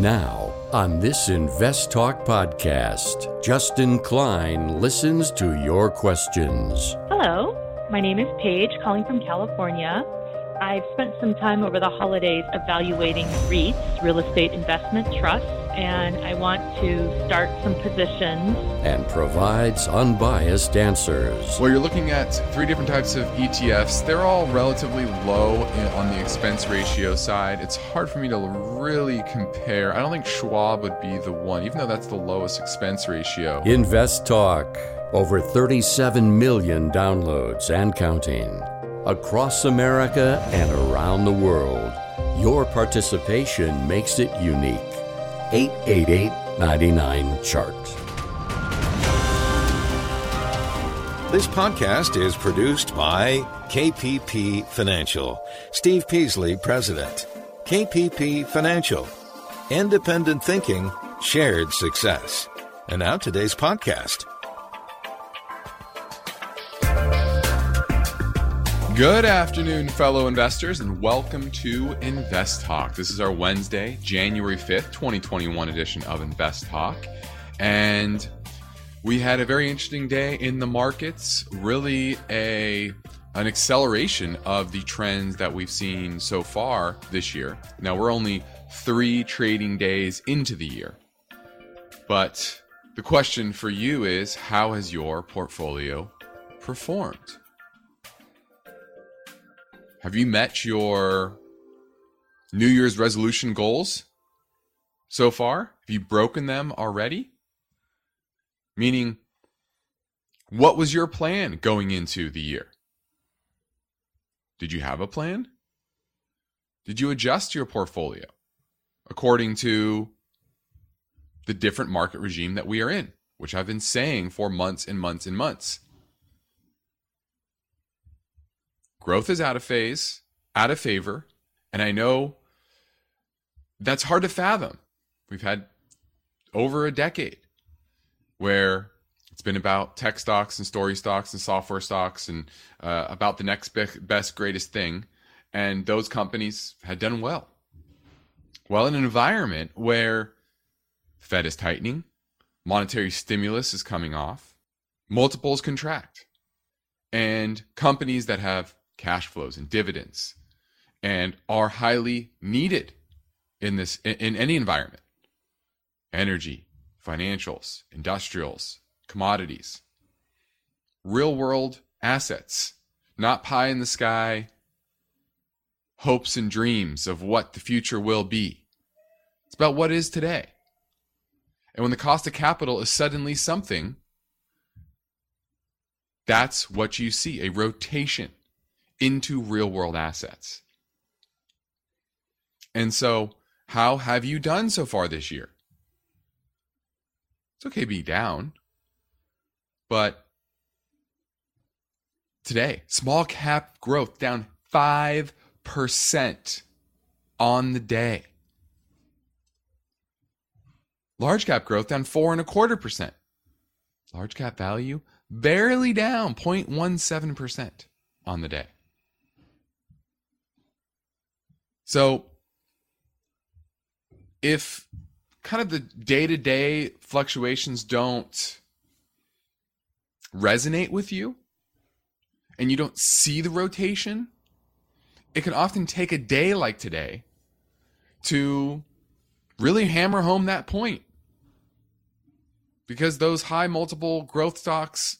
Now, on this Invest Talk podcast, Justin Klein listens to your questions. Hello, my name is Paige, calling from California. I've spent some time over the holidays evaluating REITs, real estate investment trusts, and I want to start some positions. And provides unbiased answers. Well, you're looking at three different types of ETFs. They're all relatively low in, on the expense ratio side. It's hard for me to really compare. I don't think Schwab would be the one, even though that's the lowest expense ratio. Invest Talk. Over 37 million downloads and counting. Across America and around the world. Your participation makes it unique. 888 99 Chart. This podcast is produced by KPP Financial. Steve Peasley, President. KPP Financial. Independent thinking, shared success. And now today's podcast. Good afternoon, fellow investors, and welcome to Invest Talk. This is our Wednesday, January 5th, 2021 edition of Invest Talk. And we had a very interesting day in the markets, really a an acceleration of the trends that we've seen so far this year. Now we're only 3 trading days into the year. But the question for you is how has your portfolio performed? Have you met your New Year's resolution goals so far? Have you broken them already? Meaning, what was your plan going into the year? Did you have a plan? Did you adjust your portfolio according to the different market regime that we are in, which I've been saying for months and months and months? Growth is out of phase, out of favor, and I know that's hard to fathom. We've had over a decade where it's been about tech stocks and story stocks and software stocks and uh, about the next be- best, greatest thing. And those companies had done well. Well, in an environment where Fed is tightening, monetary stimulus is coming off, multiples contract, and companies that have cash flows and dividends and are highly needed in this in, in any environment. Energy financials industrials commodities real world assets not pie in the sky hopes and dreams of what the future will be. It's about what is today. And when the cost of capital is suddenly something that's what you see a rotation into real world assets. And so, how have you done so far this year? It's okay to be down, but today, small cap growth down 5% on the day. Large cap growth down four and a quarter percent. Large cap value barely down 0.17% on the day. So if kind of the day to day fluctuations don't resonate with you and you don't see the rotation, it can often take a day like today to really hammer home that point. Because those high multiple growth stocks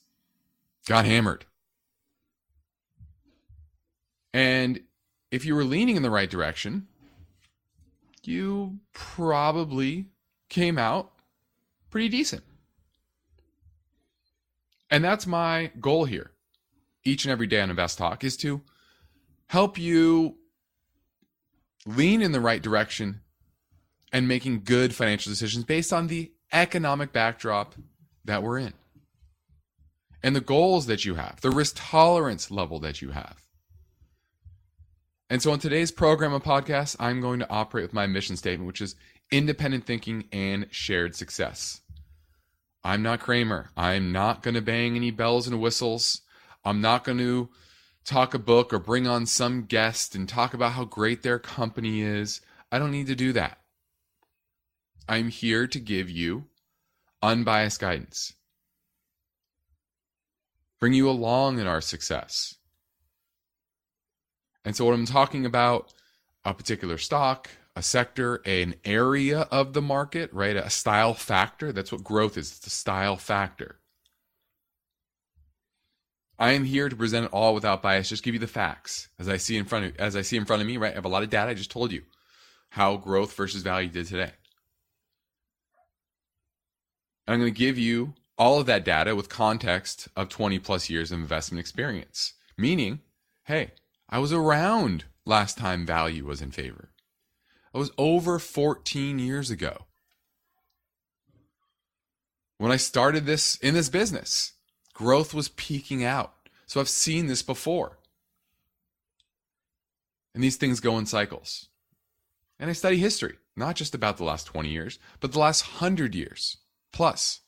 got hammered. And if you were leaning in the right direction, you probably came out pretty decent. And that's my goal here each and every day on Invest Talk is to help you lean in the right direction and making good financial decisions based on the economic backdrop that we're in and the goals that you have, the risk tolerance level that you have. And so, on today's program and podcast, I'm going to operate with my mission statement, which is independent thinking and shared success. I'm not Cramer. I'm not going to bang any bells and whistles. I'm not going to talk a book or bring on some guest and talk about how great their company is. I don't need to do that. I'm here to give you unbiased guidance, bring you along in our success. And so, what I'm talking about a particular stock, a sector, an area of the market, right? A style factor. That's what growth is. It's a style factor. I am here to present it all without bias. Just give you the facts as I see in front of as I see in front of me. Right, I have a lot of data. I just told you how growth versus value did today. I'm going to give you all of that data with context of 20 plus years of investment experience. Meaning, hey, I was around last time value was in favor. I was over 14 years ago when I started this in this business growth was peaking out. So I've seen this before. And these things go in cycles. And I study history, not just about the last 20 years, but the last 100 years plus.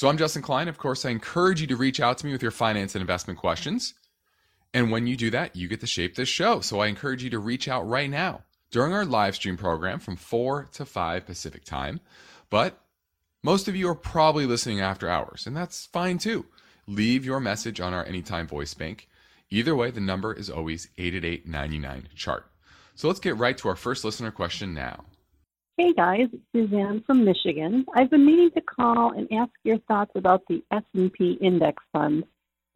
So I'm Justin Klein. Of course, I encourage you to reach out to me with your finance and investment questions. And when you do that, you get to shape this show. So I encourage you to reach out right now during our live stream program from 4 to 5 Pacific time. But most of you are probably listening after hours, and that's fine too. Leave your message on our Anytime Voice Bank. Either way, the number is always 888 chart. So let's get right to our first listener question now. Hey guys, it's Suzanne from Michigan. I've been meaning to call and ask your thoughts about the S&P index fund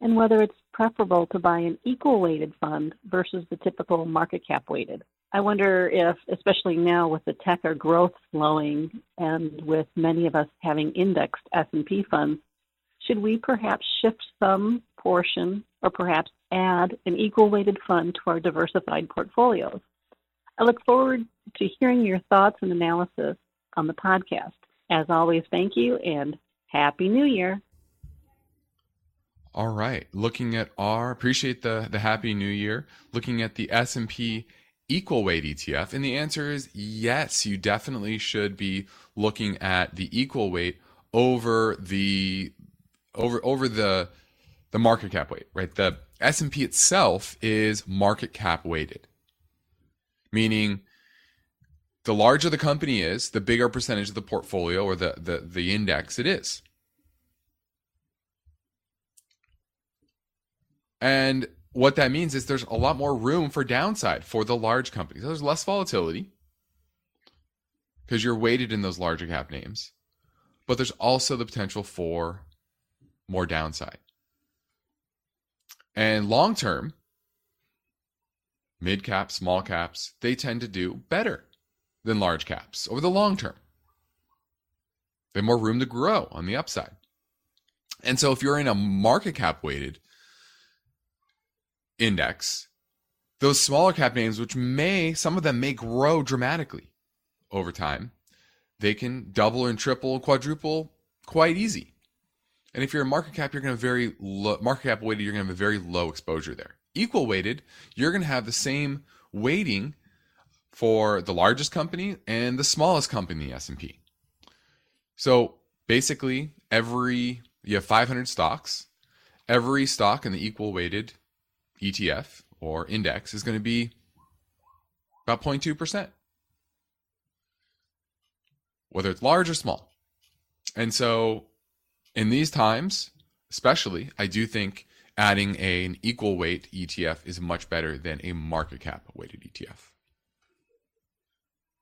and whether it's preferable to buy an equal weighted fund versus the typical market cap weighted. I wonder if, especially now with the tech or growth slowing, and with many of us having indexed S&P funds, should we perhaps shift some portion, or perhaps add an equal-weighted fund to our diversified portfolios? I look forward to hearing your thoughts and analysis on the podcast. As always, thank you and happy New Year. All right, looking at our appreciate the the happy new year. Looking at the S and P equal weight ETF? And the answer is yes, you definitely should be looking at the equal weight over the over over the the market cap weight, right? The S&P itself is market cap weighted. Meaning the larger the company is, the bigger percentage of the portfolio or the the, the index it is. And what that means is there's a lot more room for downside for the large companies. There's less volatility because you're weighted in those larger cap names, but there's also the potential for more downside. And long term, mid caps, small caps, they tend to do better than large caps over the long term. They have more room to grow on the upside. And so if you're in a market cap weighted index, those smaller cap names, which may, some of them may grow dramatically over time, they can double and triple, quadruple quite easy. And if you're a market cap, you're going to very low, market cap weighted, you're going to have a very low exposure there. Equal weighted, you're going to have the same weighting for the largest company and the smallest company in the S&P. So basically, every you have 500 stocks. Every stock in the equal weighted ETF or index is going to be about 0.2%, whether it's large or small. And so in these times, especially, I do think adding a, an equal weight ETF is much better than a market cap weighted ETF.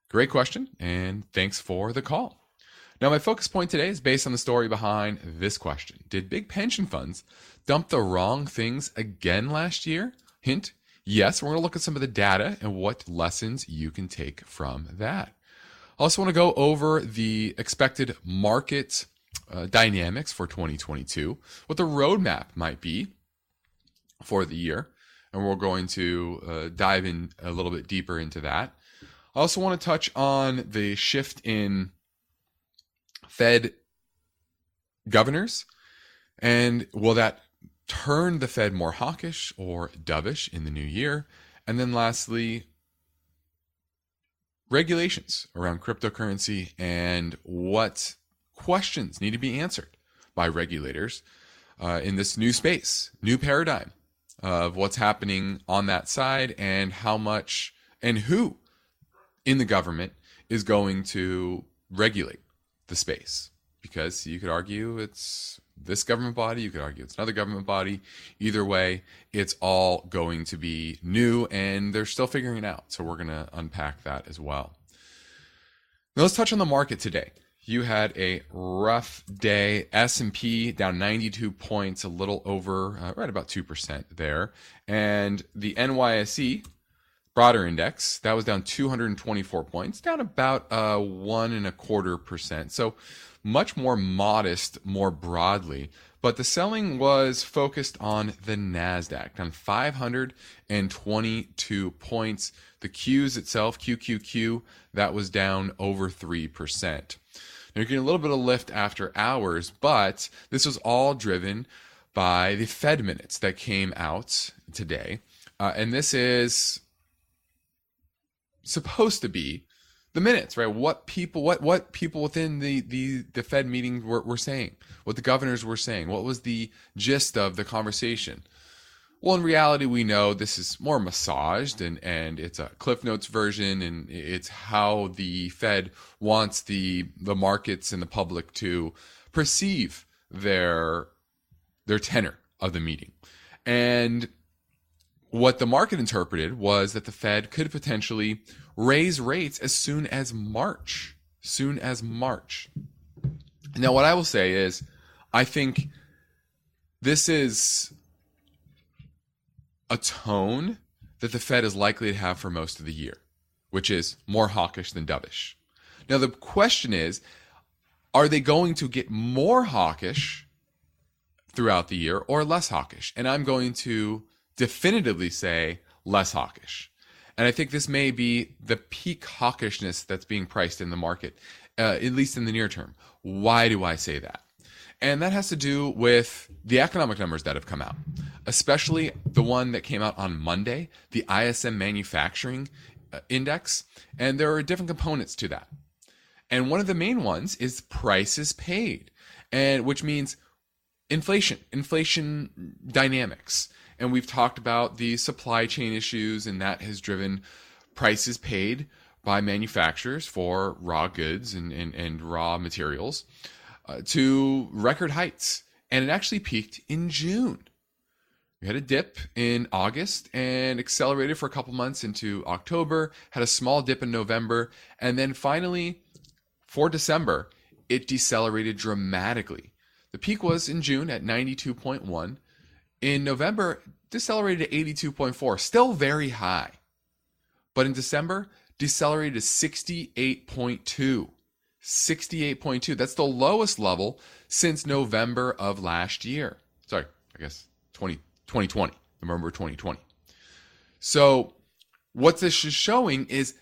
Great question, and thanks for the call. Now, my focus point today is based on the story behind this question Did big pension funds dump the wrong things again last year? Hint, yes, we're going to look at some of the data and what lessons you can take from that. I also want to go over the expected market uh, dynamics for 2022, what the roadmap might be for the year, and we're going to uh, dive in a little bit deeper into that. I also want to touch on the shift in Fed governors and will that turn the Fed more hawkish or dovish in the new year? And then lastly, regulations around cryptocurrency and what questions need to be answered by regulators uh, in this new space, new paradigm of what's happening on that side and how much and who in the government is going to regulate the space because you could argue it's this government body, you could argue it's another government body. Either way, it's all going to be new and they're still figuring it out. So we're going to unpack that as well. Now let's touch on the market today. You had a rough day. S&P down 92 points, a little over, uh, right about 2% there. And the NYSE broader index that was down 224 points down about uh, one and a quarter percent so much more modest more broadly but the selling was focused on the nasdaq down 522 points the qs itself qqq that was down over 3% you're getting a little bit of lift after hours but this was all driven by the fed minutes that came out today uh, and this is supposed to be the minutes, right? What people, what what people within the the the Fed meeting were, were saying, what the governors were saying, what was the gist of the conversation? Well, in reality, we know this is more massaged, and and it's a Cliff Notes version, and it's how the Fed wants the the markets and the public to perceive their their tenor of the meeting, and what the market interpreted was that the Fed could potentially raise rates as soon as March. Soon as March. Now, what I will say is, I think this is a tone that the Fed is likely to have for most of the year, which is more hawkish than dovish. Now, the question is, are they going to get more hawkish throughout the year or less hawkish? And I'm going to definitively say less hawkish. And I think this may be the peak hawkishness that's being priced in the market, uh, at least in the near term. Why do I say that? And that has to do with the economic numbers that have come out, especially the one that came out on Monday, the ISM Manufacturing uh, Index. And there are different components to that. And one of the main ones is prices paid, and which means inflation, inflation dynamics. And we've talked about the supply chain issues, and that has driven prices paid by manufacturers for raw goods and, and, and raw materials uh, to record heights. And it actually peaked in June. We had a dip in August and accelerated for a couple months into October, had a small dip in November, and then finally for December, it decelerated dramatically. The peak was in June at 92.1. In November, decelerated to 82.4, still very high. But in December, decelerated to 68.2. 68.2. That's the lowest level since November of last year. Sorry, I guess 20, 2020, November 2020. So, what this is showing is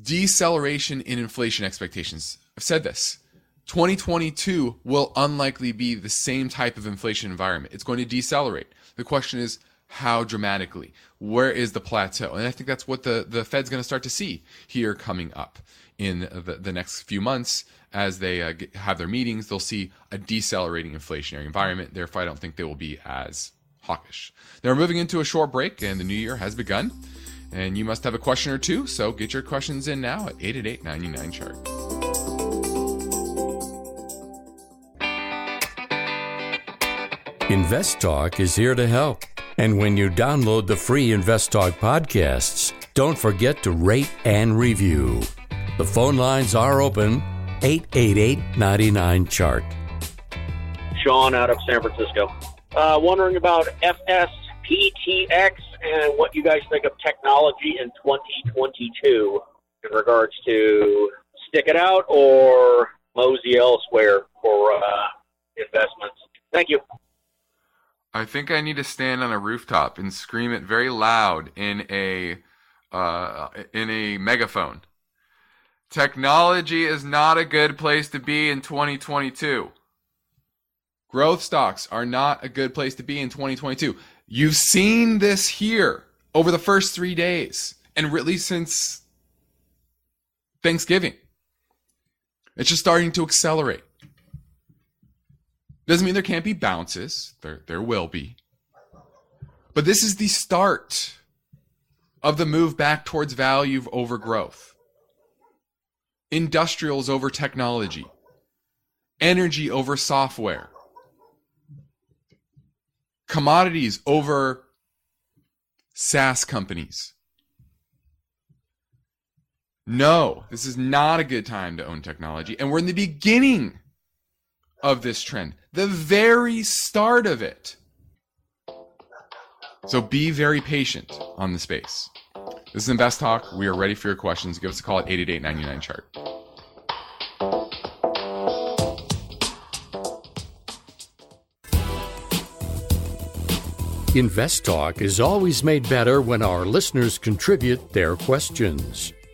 deceleration in inflation expectations. I've said this. 2022 will unlikely be the same type of inflation environment. It's going to decelerate. The question is how dramatically? Where is the plateau? And I think that's what the, the Fed's going to start to see here coming up in the, the next few months as they uh, get, have their meetings. They'll see a decelerating inflationary environment. Therefore, I don't think they will be as hawkish. Now we're moving into a short break, and the new year has begun. And you must have a question or two, so get your questions in now at 888 99 chart. Invest Talk is here to help. And when you download the free Invest Talk podcasts, don't forget to rate and review. The phone lines are open 888 99 Chart. Sean out of San Francisco. Uh, wondering about FSPTX and what you guys think of technology in 2022 in regards to stick it out or mosey elsewhere for uh, investments. Thank you. I think I need to stand on a rooftop and scream it very loud in a uh, in a megaphone. Technology is not a good place to be in 2022. Growth stocks are not a good place to be in 2022. You've seen this here over the first three days and really since Thanksgiving. It's just starting to accelerate. Doesn't mean there can't be bounces. There, there will be. But this is the start of the move back towards value over growth. industrials over technology, energy over software, commodities over SaaS companies. No, this is not a good time to own technology. And we're in the beginning of this trend, the very start of it. So be very patient on the space. This is Invest Talk. We are ready for your questions. Give us a call at 888 99 chart. Invest Talk is always made better when our listeners contribute their questions.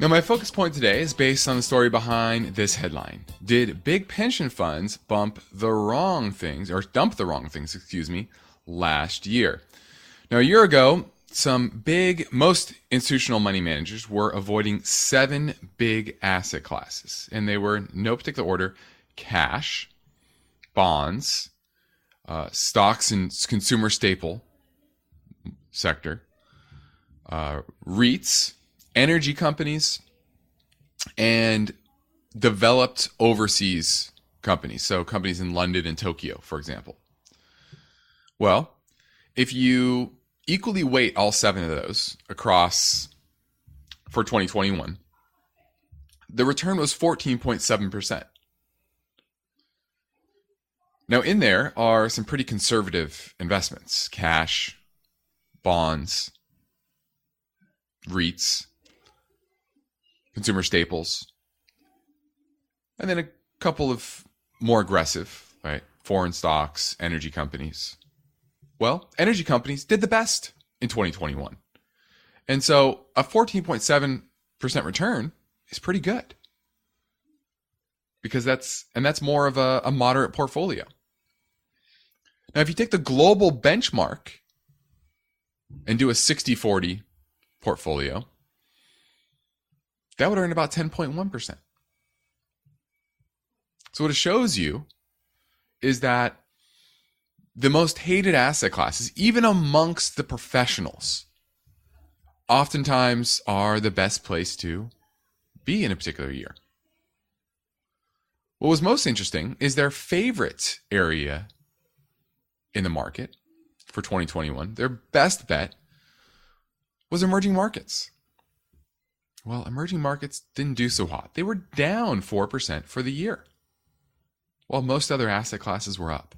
Now, my focus point today is based on the story behind this headline. Did big pension funds bump the wrong things, or dump the wrong things, excuse me, last year? Now, a year ago, some big, most institutional money managers were avoiding seven big asset classes, and they were in no particular order cash, bonds, uh, stocks and consumer staple sector, uh, REITs, energy companies, and developed overseas companies. So, companies in London and Tokyo, for example. Well, if you equally weight all seven of those across for 2021, the return was 14.7%. Now, in there are some pretty conservative investments cash, bonds, REITs, consumer staples, and then a couple of more aggressive, right? Foreign stocks, energy companies. Well, energy companies did the best in 2021. And so a 14.7% return is pretty good. Because that's, and that's more of a, a moderate portfolio. Now, if you take the global benchmark and do a 60 40 portfolio, that would earn about 10.1%. So, what it shows you is that the most hated asset classes, even amongst the professionals, oftentimes are the best place to be in a particular year. What was most interesting is their favorite area in the market for 2021. Their best bet was emerging markets. Well, emerging markets didn't do so hot. They were down 4% for the year, while most other asset classes were up.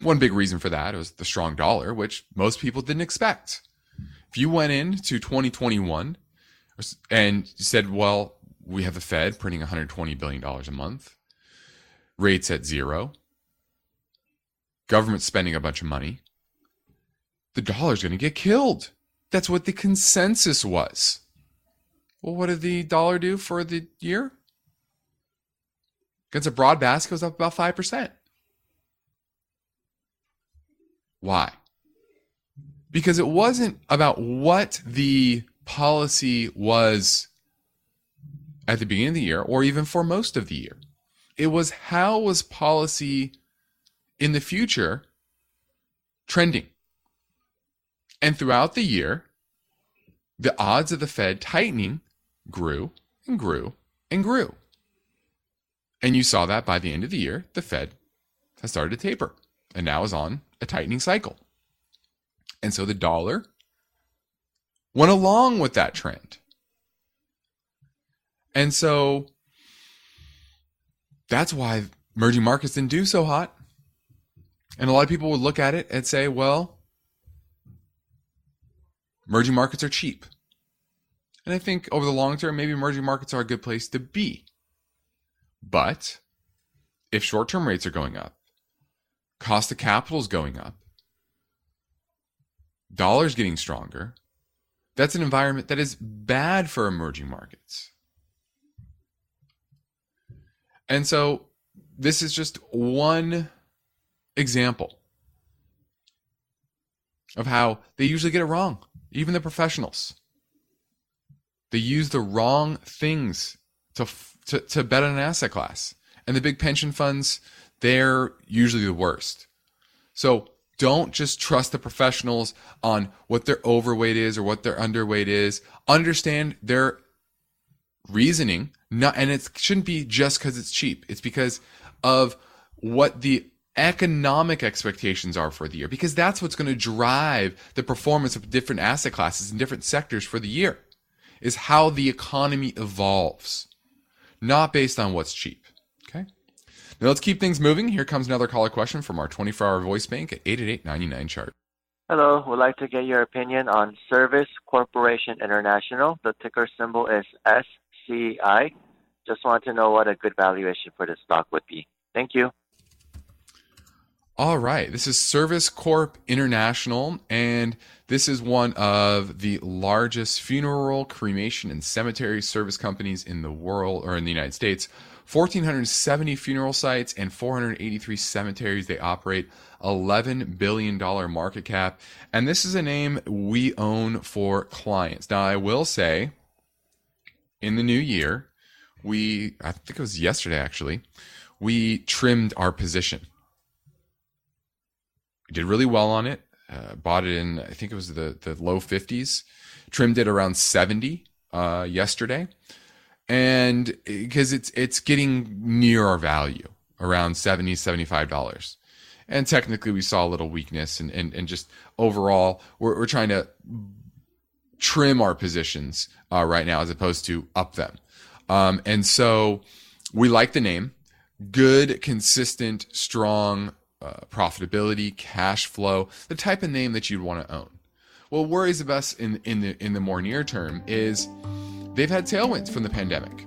One big reason for that was the strong dollar, which most people didn't expect. If you went into 2021 and said, well, we have the Fed printing $120 billion a month, rates at zero, government spending a bunch of money, the dollar's going to get killed. That's what the consensus was. Well, what did the dollar do for the year? Against a broad basket, was up about 5%. Why? Because it wasn't about what the policy was at the beginning of the year or even for most of the year. It was how was policy in the future trending? And throughout the year, the odds of the Fed tightening grew and grew and grew. And you saw that by the end of the year, the Fed has started to taper and now is on a tightening cycle. And so the dollar went along with that trend. And so that's why emerging markets didn't do so hot. And a lot of people would look at it and say, well, emerging markets are cheap. And I think over the long term, maybe emerging markets are a good place to be. But if short term rates are going up, cost of capital is going up, dollars getting stronger, that's an environment that is bad for emerging markets. And so this is just one example of how they usually get it wrong, even the professionals. They use the wrong things to, to, to bet on an asset class. And the big pension funds, they're usually the worst. So don't just trust the professionals on what their overweight is or what their underweight is. Understand their reasoning, not, and it shouldn't be just because it's cheap. It's because of what the economic expectations are for the year, because that's what's going to drive the performance of different asset classes in different sectors for the year, is how the economy evolves, not based on what's cheap. Okay. Now let's keep things moving. Here comes another caller question from our 24 hour voice bank at 888 chart. Hello, would like to get your opinion on Service Corporation International. The ticker symbol is SCI. Just want to know what a good valuation for the stock would be. Thank you. All right. This is Service Corp International, and this is one of the largest funeral, cremation, and cemetery service companies in the world or in the United States. 1,470 funeral sites and 483 cemeteries they operate, $11 billion market cap. And this is a name we own for clients. Now, I will say, in the new year, we, I think it was yesterday actually, we trimmed our position. Did really well on it. Uh, bought it in, I think it was the, the low 50s, trimmed it around 70 uh, yesterday. And because it's it's getting near our value around 70 75 dollars. And technically we saw a little weakness and and, and just overall we're, we're trying to trim our positions uh, right now as opposed to up them. Um, and so we like the name. Good consistent strong uh, profitability cash flow the type of name that you'd want to own what worries us in in the in the more near term is they've had tailwinds from the pandemic.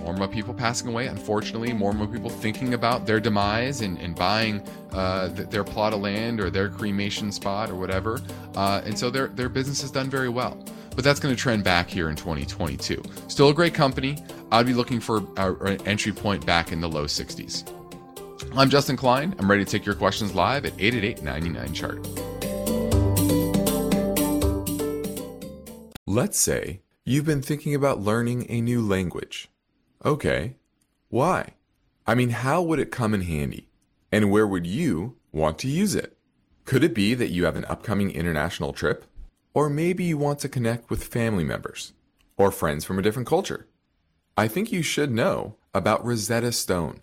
More and more people passing away, unfortunately, more and more people thinking about their demise and, and buying uh, th- their plot of land or their cremation spot or whatever. Uh, and so their, their business has done very well. But that's going to trend back here in 2022. Still a great company. I'd be looking for an entry point back in the low 60s. I'm Justin Klein. I'm ready to take your questions live at 888 99 chart. Let's say You've been thinking about learning a new language. Okay. Why? I mean, how would it come in handy? And where would you want to use it? Could it be that you have an upcoming international trip? Or maybe you want to connect with family members or friends from a different culture? I think you should know about Rosetta Stone.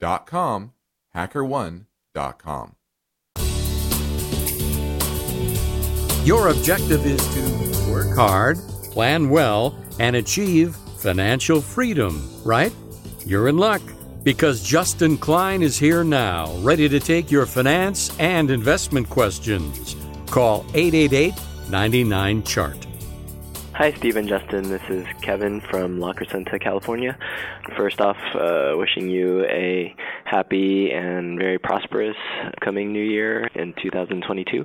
hackerone.com. Your objective is to work hard, plan well, and achieve financial freedom, right? You're in luck because Justin Klein is here now, ready to take your finance and investment questions. Call 888 99 Chart. Hi, Steve and Justin. This is Kevin from La Crescenta, California. First off, uh, wishing you a happy and very prosperous coming new year in 2022.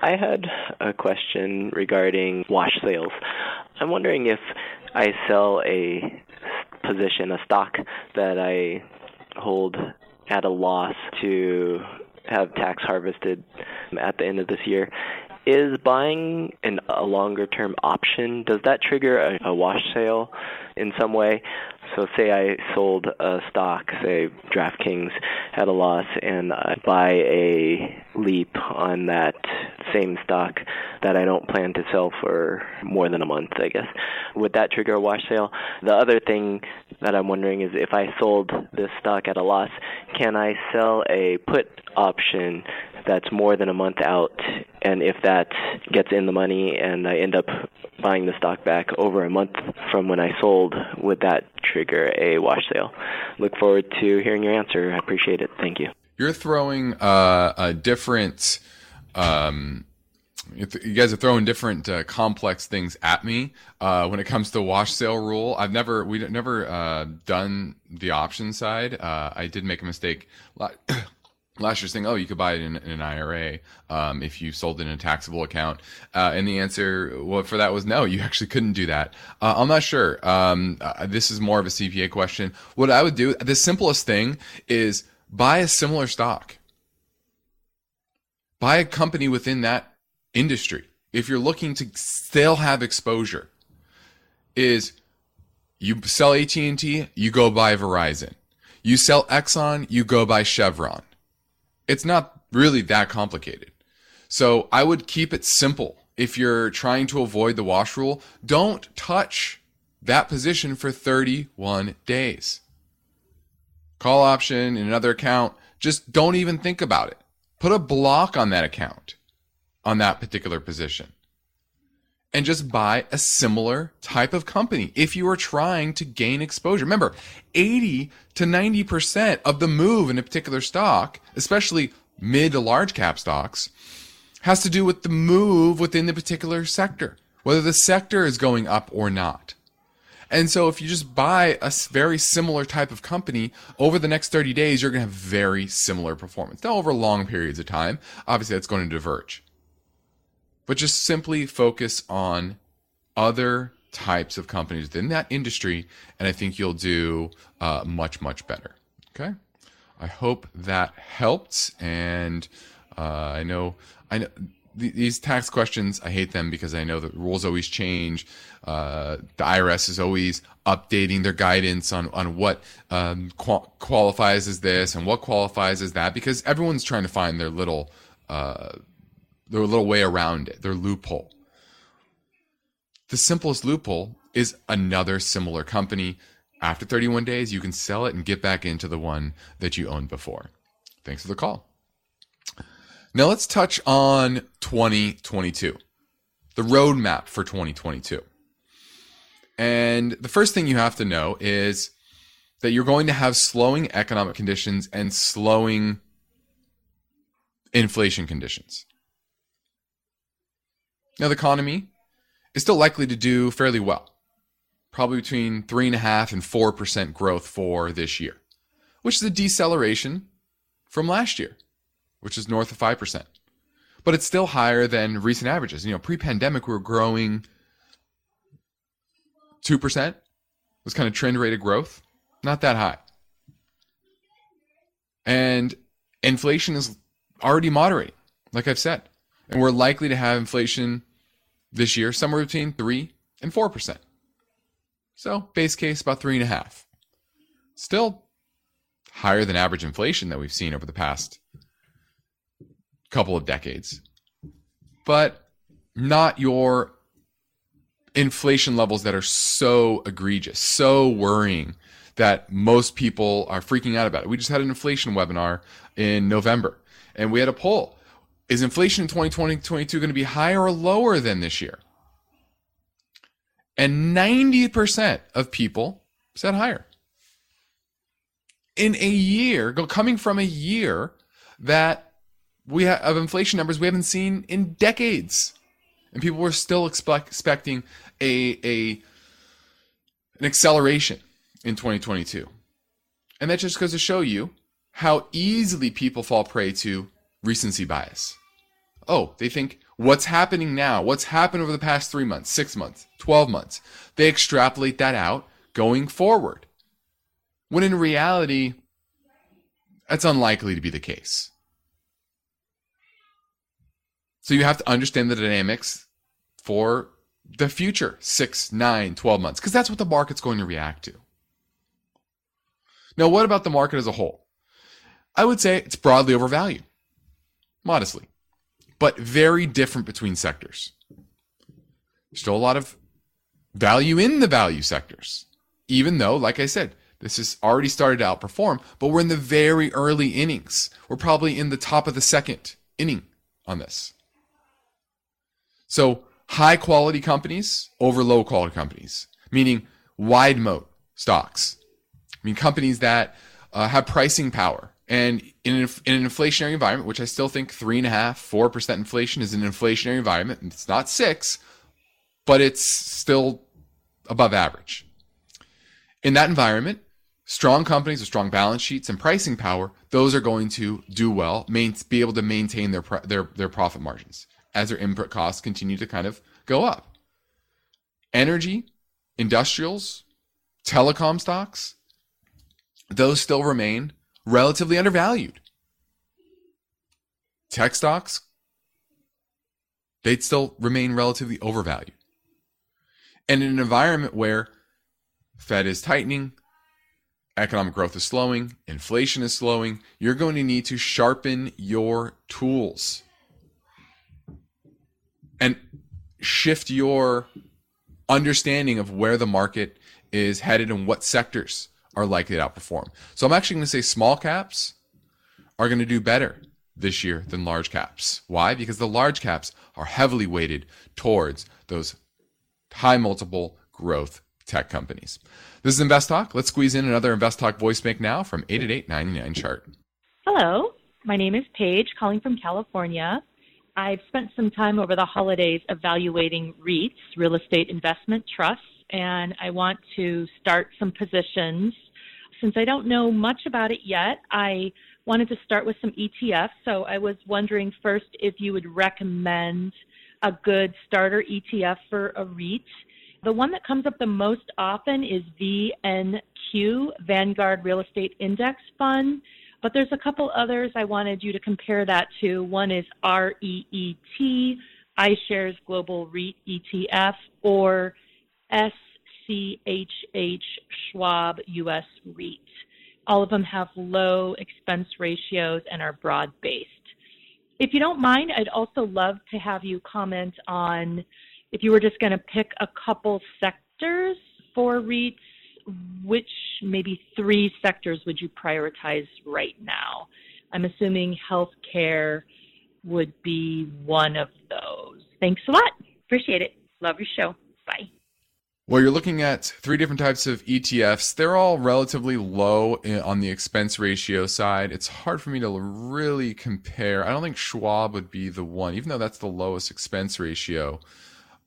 I had a question regarding wash sales. I'm wondering if I sell a position, a stock that I hold at a loss to have tax harvested at the end of this year is buying an, a longer term option does that trigger a, a wash sale in some way so say i sold a stock say draftkings had a loss and i buy a leap on that same stock that i don't plan to sell for more than a month i guess. Would that trigger a wash sale? The other thing that i'm wondering is if i sold this stock at a loss can i sell a put option that's more than a month out, and if that gets in the money and I end up buying the stock back over a month from when I sold, would that trigger a wash sale? Look forward to hearing your answer. I appreciate it. Thank you. You're throwing uh, a different. Um, you guys are throwing different uh, complex things at me uh, when it comes to wash sale rule. I've never we never uh, done the option side. Uh, I did make a mistake last year saying, "Oh, you could buy it in, in an IRA um, if you sold it in a taxable account," uh, and the answer well, for that was no. You actually couldn't do that. Uh, I'm not sure. Um, uh, this is more of a CPA question. What I would do, the simplest thing is buy a similar stock. Buy a company within that industry. If you're looking to still have exposure, is you sell AT&T, you go buy Verizon. You sell Exxon, you go buy Chevron it's not really that complicated. So I would keep it simple. If you're trying to avoid the wash rule, don't touch that position for 31 days. Call option in another account, just don't even think about it. Put a block on that account on that particular position. And just buy a similar type of company if you are trying to gain exposure. Remember, 80 to 90% of the move in a particular stock, especially mid to large cap stocks, has to do with the move within the particular sector, whether the sector is going up or not. And so if you just buy a very similar type of company over the next 30 days, you're going to have very similar performance. Now, over long periods of time, obviously that's going to diverge. But just simply focus on other types of companies within that industry, and I think you'll do uh, much, much better. Okay. I hope that helped. And uh, I know, I know th- these tax questions, I hate them because I know the rules always change. Uh, the IRS is always updating their guidance on, on what um, qual- qualifies as this and what qualifies as that because everyone's trying to find their little, uh, their little way around it, their loophole. The simplest loophole is another similar company. After 31 days, you can sell it and get back into the one that you owned before. Thanks for the call. Now let's touch on 2022, the roadmap for 2022. And the first thing you have to know is that you're going to have slowing economic conditions and slowing inflation conditions. Now, the economy is still likely to do fairly well. probably between 3.5 and 4% growth for this year, which is a deceleration from last year, which is north of 5%. But it's still higher than recent averages. You know, pre pandemic, we were growing 2%, was kind of trend rate of growth, not that high. And inflation is already moderating, like I've said. And we're likely to have inflation this year somewhere between 3 and 4%. So, base case about 3.5. Still higher than average inflation that we've seen over the past couple of decades, but not your inflation levels that are so egregious, so worrying that most people are freaking out about it. We just had an inflation webinar in November and we had a poll. Is inflation in 2022 going to be higher or lower than this year? And 90% of people said higher. In a year, coming from a year that we have of inflation numbers we haven't seen in decades. And people were still expect, expecting a, a an acceleration in 2022. And that just goes to show you how easily people fall prey to recency bias. Oh, they think what's happening now, what's happened over the past three months, six months, 12 months. They extrapolate that out going forward. When in reality, that's unlikely to be the case. So you have to understand the dynamics for the future six, nine, 12 months, because that's what the market's going to react to. Now, what about the market as a whole? I would say it's broadly overvalued, modestly, but very different between sectors. Still a lot of value in the value sectors, even though, like I said, this has already started to outperform, but we're in the very early innings. We're probably in the top of the second inning on this. So, high quality companies over low quality companies, meaning wide moat stocks. I mean, companies that uh, have pricing power. And in an, in an inflationary environment, which I still think three and a half, four percent inflation is an inflationary environment. and It's not six, but it's still above average. In that environment, strong companies with strong balance sheets and pricing power, those are going to do well, main, be able to maintain their their their profit margins as their input costs continue to kind of go up. Energy, industrials, telecom stocks, those still remain relatively undervalued. Tech stocks, they'd still remain relatively overvalued. And in an environment where Fed is tightening, economic growth is slowing, inflation is slowing, you're going to need to sharpen your tools and shift your understanding of where the market is headed and what sectors are likely to outperform. So I'm actually going to say small caps are going to do better this year than large caps. Why? Because the large caps are heavily weighted towards those high multiple growth tech companies. This is Invest Talk. Let's squeeze in another Invest Talk voice make now from 888 chart. Hello, my name is Paige, calling from California. I've spent some time over the holidays evaluating REITs, real estate investment trusts, and I want to start some positions. Since I don't know much about it yet, I wanted to start with some ETFs. So I was wondering first if you would recommend a good starter ETF for a REIT. The one that comes up the most often is VNQ, Vanguard Real Estate Index Fund. But there's a couple others I wanted you to compare that to. One is REET, iShares Global REIT ETF, or SCHH Schwab US REIT. All of them have low expense ratios and are broad based. If you don't mind, I'd also love to have you comment on if you were just going to pick a couple sectors for REITs which maybe three sectors would you prioritize right now? I'm assuming healthcare would be one of those. Thanks a lot. Appreciate it. Love your show. Bye. Well, you're looking at three different types of ETFs. They're all relatively low on the expense ratio side. It's hard for me to really compare. I don't think Schwab would be the one, even though that's the lowest expense ratio.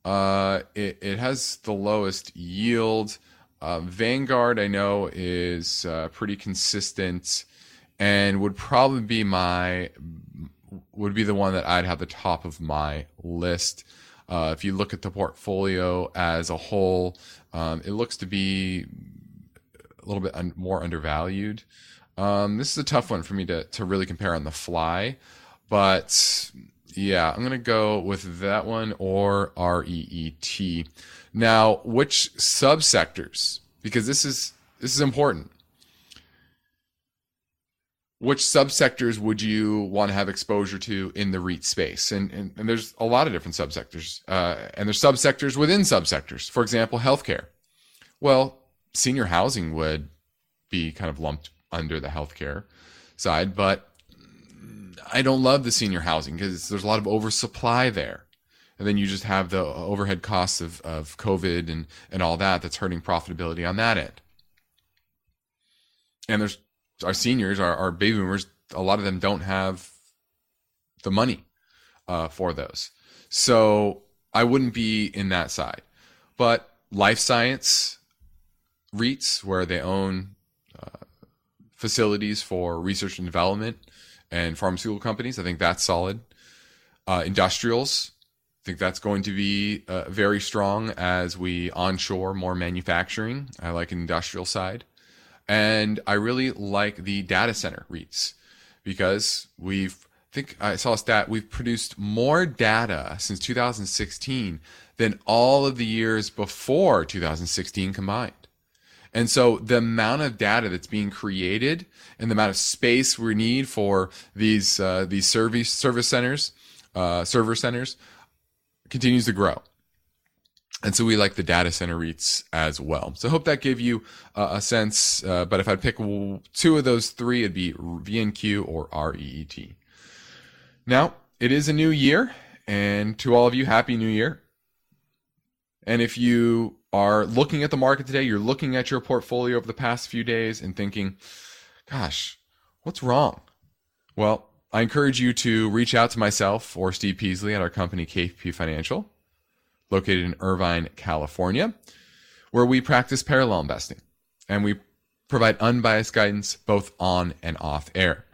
Uh, it, it has the lowest yield. Uh, Vanguard, I know, is uh, pretty consistent and would probably be my would be the one that I'd have the top of my list. Uh, if you look at the portfolio as a whole, um, it looks to be a little bit un- more undervalued. Um, this is a tough one for me to, to really compare on the fly, but yeah, I'm going to go with that one or REET. Now, which subsectors? Because this is this is important. Which subsectors would you want to have exposure to in the REIT space? And and, and there's a lot of different subsectors, uh, and there's subsectors within subsectors. For example, healthcare. Well, senior housing would be kind of lumped under the healthcare side, but I don't love the senior housing because there's a lot of oversupply there. And then you just have the overhead costs of, of COVID and, and all that that's hurting profitability on that end. And there's our seniors, our, our baby boomers, a lot of them don't have the money uh, for those. So I wouldn't be in that side. But life science REITs, where they own uh, facilities for research and development and pharmaceutical companies. I think that's solid. Uh, industrials, I think that's going to be uh, very strong as we onshore more manufacturing. I like an industrial side. And I really like the data center REITs because we've, I think I saw a stat, we've produced more data since 2016 than all of the years before 2016 combined. And so the amount of data that's being created and the amount of space we need for these uh, these service service centers, uh, server centers, continues to grow. And so we like the data center REITs as well. So I hope that gave you uh, a sense. Uh, but if I'd pick two of those three, it'd be VNQ or REET. Now it is a new year, and to all of you, happy New Year. And if you are looking at the market today, you're looking at your portfolio over the past few days and thinking, gosh, what's wrong? Well, I encourage you to reach out to myself or Steve Peasley at our company, KPP Financial, located in Irvine, California, where we practice parallel investing and we provide unbiased guidance both on and off air.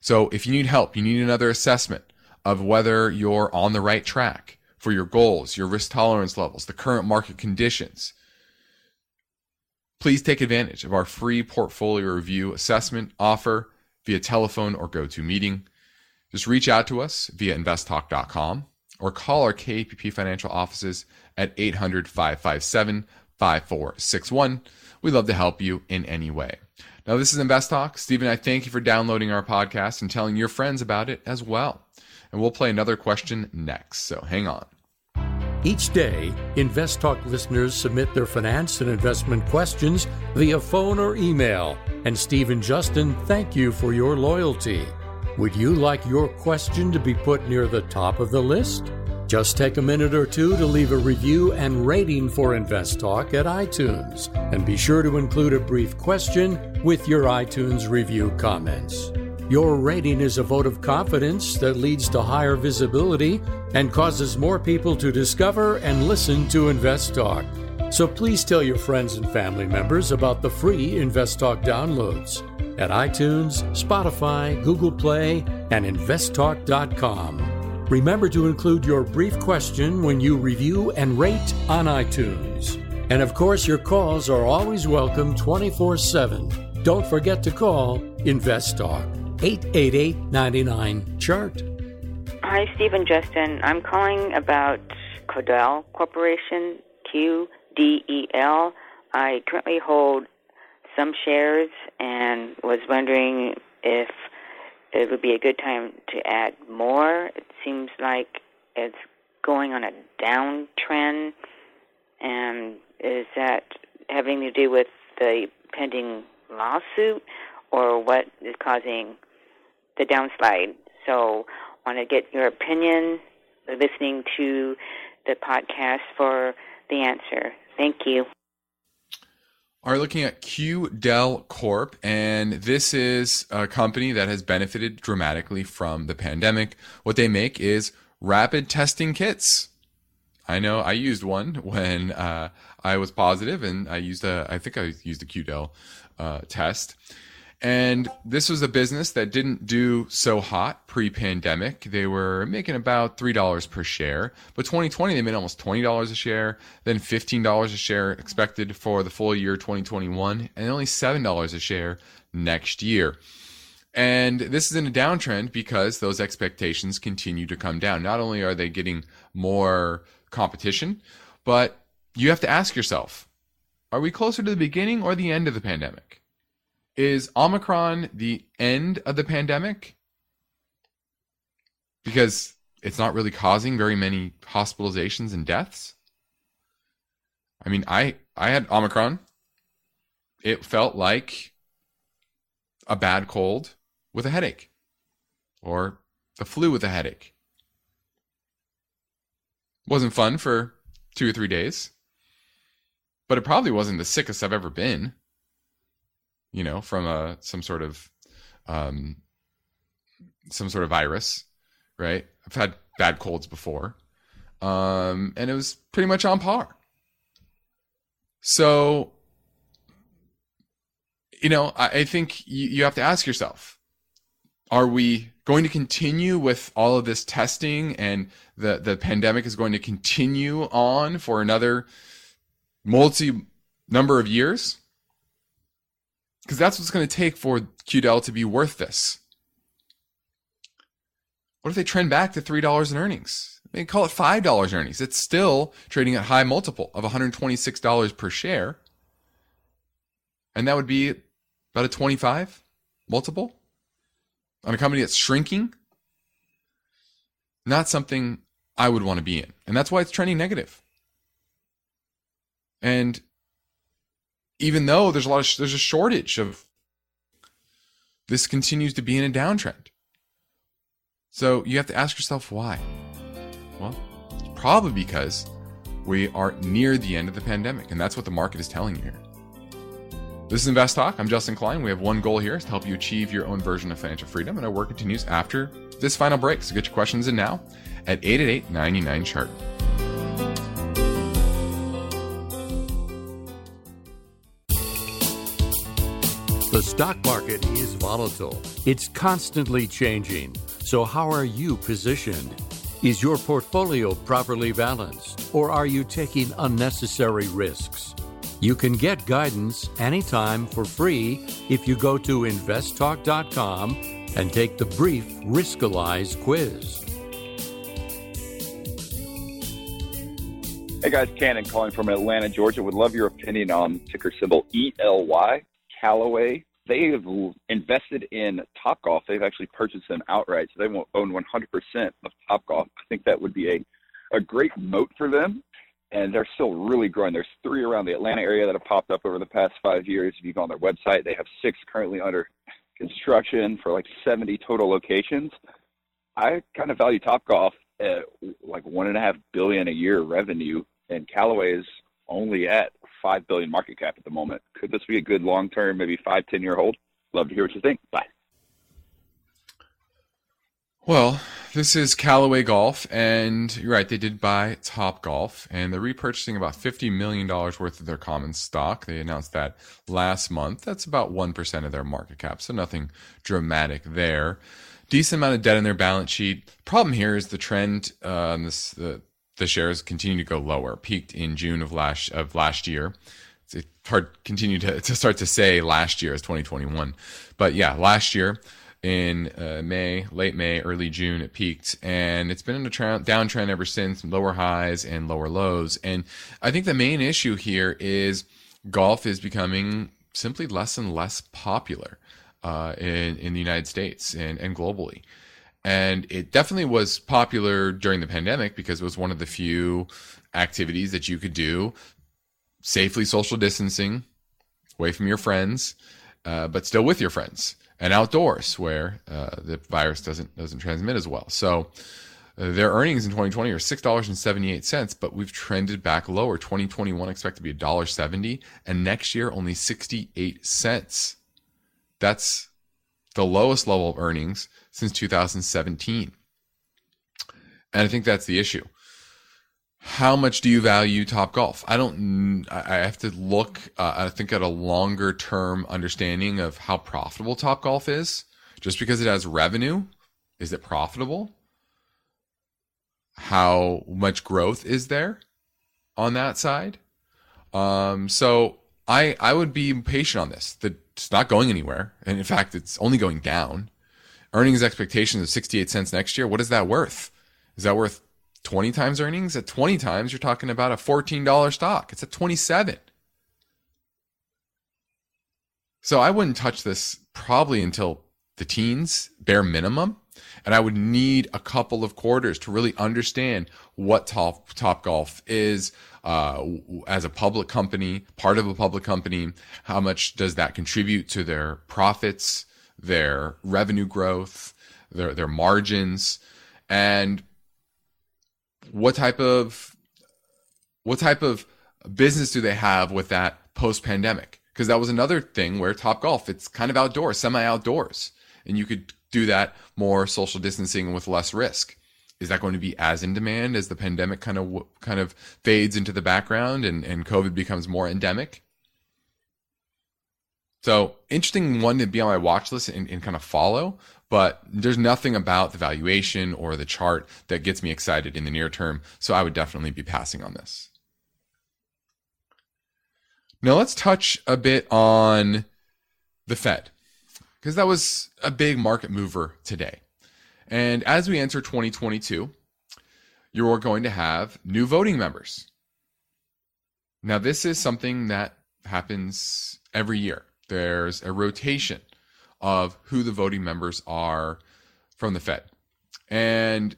So if you need help, you need another assessment of whether you're on the right track for your goals, your risk tolerance levels, the current market conditions. Please take advantage of our free portfolio review assessment offer via telephone or go to meeting. Just reach out to us via investtalk.com or call our KPP financial offices at 800 557 5461. We'd love to help you in any way. Now, this is Invest Talk. Stephen, I thank you for downloading our podcast and telling your friends about it as well. And we'll play another question next, so hang on. Each day, Invest Talk listeners submit their finance and investment questions via phone or email. And Steve and Justin thank you for your loyalty. Would you like your question to be put near the top of the list? Just take a minute or two to leave a review and rating for Invest Talk at iTunes. And be sure to include a brief question with your iTunes review comments. Your rating is a vote of confidence that leads to higher visibility and causes more people to discover and listen to Invest Talk. So please tell your friends and family members about the free Invest Talk downloads at iTunes, Spotify, Google Play, and investtalk.com. Remember to include your brief question when you review and rate on iTunes. And of course, your calls are always welcome 24 7. Don't forget to call InvestTalk 888 99 Chart. Hi, Stephen Justin. I'm calling about Quidel Corporation, QDEL. I currently hold some shares and was wondering if it would be a good time to add more. It seems like it's going on a downtrend. And is that having to do with the pending lawsuit or what is causing the downslide. So, want to get your opinion, listening to the podcast for the answer. Thank you. Are looking at QDEL Corp, and this is a company that has benefited dramatically from the pandemic. What they make is rapid testing kits. I know I used one when uh, I was positive, and I used a, I think I used a Quidel uh, test. And this was a business that didn't do so hot pre pandemic. They were making about $3 per share. But 2020, they made almost $20 a share, then $15 a share expected for the full year 2021, and only $7 a share next year. And this is in a downtrend because those expectations continue to come down. Not only are they getting more competition, but you have to ask yourself are we closer to the beginning or the end of the pandemic? Is Omicron the end of the pandemic? Because it's not really causing very many hospitalizations and deaths. I mean, I I had Omicron. It felt like a bad cold with a headache or the flu with a headache. Wasn't fun for 2 or 3 days. But it probably wasn't the sickest I've ever been you know, from a some sort of um, some sort of virus, right? I've had bad colds before, um, and it was pretty much on par. So, you know, I, I think you, you have to ask yourself: Are we going to continue with all of this testing, and the the pandemic is going to continue on for another multi number of years? Because that's what's going to take for Quidel to be worth this. What if they trend back to $3 in earnings? They call it $5 earnings. It's still trading at high multiple of $126 per share. And that would be about a 25 multiple on a company that's shrinking. Not something I would want to be in. And that's why it's trending negative. And even though there's a lot of there's a shortage of this continues to be in a downtrend. So you have to ask yourself why. Well, probably because we are near the end of the pandemic, and that's what the market is telling you here. This is Invest Talk. I'm Justin Klein. We have one goal here is to help you achieve your own version of financial freedom, and our work continues after this final break. So get your questions in now at 888 99 chart. The stock market is volatile. It's constantly changing. So, how are you positioned? Is your portfolio properly balanced, or are you taking unnecessary risks? You can get guidance anytime for free if you go to investtalk.com and take the brief Riskalyze quiz. Hey guys, Cannon calling from Atlanta, Georgia. Would love your opinion on ticker symbol ELY. Callaway. They have invested in Topgolf. They've actually purchased them outright, so they won't own 100% of Topgolf. I think that would be a, a great moat for them, and they're still really growing. There's three around the Atlanta area that have popped up over the past five years. If you go on their website, they have six currently under construction for like 70 total locations. I kind of value Topgolf at like one and a half billion a year revenue, and Callaway is only at five billion market cap at the moment. Could this be a good long term, maybe five, ten year hold? Love to hear what you think. Bye. Well, this is Callaway Golf, and you're right, they did buy Top Golf, and they're repurchasing about $50 million worth of their common stock. They announced that last month. That's about 1% of their market cap, so nothing dramatic there. Decent amount of debt in their balance sheet. Problem here is the trend uh, this, the, the shares continue to go lower. Peaked in June of last of last year. It's hard continue to, to start to say last year as 2021, but yeah, last year in uh, May, late May, early June, it peaked, and it's been in a tra- downtrend ever since. Lower highs and lower lows, and I think the main issue here is golf is becoming simply less and less popular uh, in in the United States and and globally. And it definitely was popular during the pandemic because it was one of the few activities that you could do safely social distancing, away from your friends, uh, but still with your friends and outdoors where uh, the virus doesn't doesn't transmit as well. So uh, their earnings in 2020 are six dollars and seventy eight cents, but we've trended back lower. 2021 expect to be a dollar seventy, and next year only 68 cents. That's the lowest level of earnings since 2017. And I think that's the issue. how much do you value Top Golf? I don't. I have to look. Uh, I think at a longer term understanding of how profitable Top Golf is. Just because it has revenue, is it profitable? How much growth is there on that side? Um, so I I would be patient on this. That it's not going anywhere, and in fact, it's only going down. Earnings expectations of sixty eight cents next year. What is that worth? Is that worth 20 times earnings? At 20 times, you're talking about a $14 stock. It's at 27. So I wouldn't touch this probably until the teens, bare minimum. And I would need a couple of quarters to really understand what Top, Top Golf is uh, as a public company, part of a public company. How much does that contribute to their profits, their revenue growth, their, their margins? And what type of what type of business do they have with that post pandemic? Because that was another thing where Top Golf, it's kind of outdoors, semi outdoors, and you could do that more social distancing with less risk. Is that going to be as in demand as the pandemic kind of kind of fades into the background and, and COVID becomes more endemic? So interesting one to be on my watch list and, and kind of follow but there's nothing about the valuation or the chart that gets me excited in the near term. So I would definitely be passing on this. Now let's touch a bit on the Fed because that was a big market mover today. And as we enter 2022, you're going to have new voting members. Now, this is something that happens every year. There's a rotation of who the voting members are from the Fed. And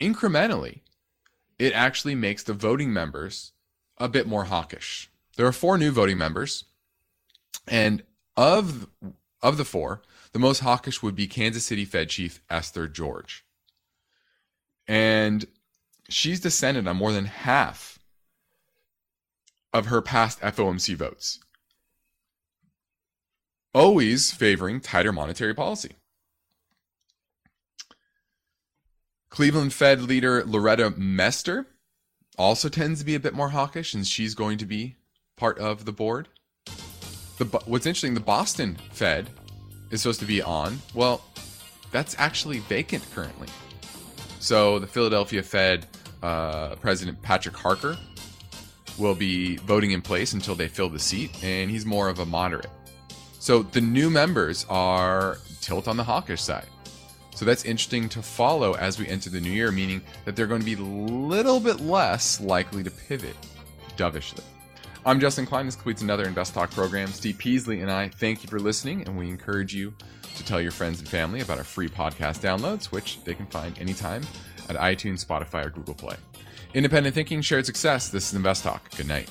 incrementally, it actually makes the voting members a bit more hawkish. There are four new voting members, and of of the four, the most hawkish would be Kansas City Fed Chief Esther George. And she's descended on more than half of her past FOMC votes always favoring tighter monetary policy. Cleveland Fed leader Loretta Mester also tends to be a bit more hawkish, and she's going to be part of the board. The, what's interesting, the Boston Fed is supposed to be on. Well, that's actually vacant currently. So the Philadelphia Fed uh, President Patrick Harker will be voting in place until they fill the seat, and he's more of a moderate. So the new members are tilt on the hawkish side. So that's interesting to follow as we enter the new year, meaning that they're going to be a little bit less likely to pivot dovishly. I'm Justin Klein. This completes another Invest Talk program. Steve Peasley and I thank you for listening, and we encourage you to tell your friends and family about our free podcast downloads, which they can find anytime at iTunes, Spotify, or Google Play. Independent thinking, shared success. This is Invest Talk. Good night.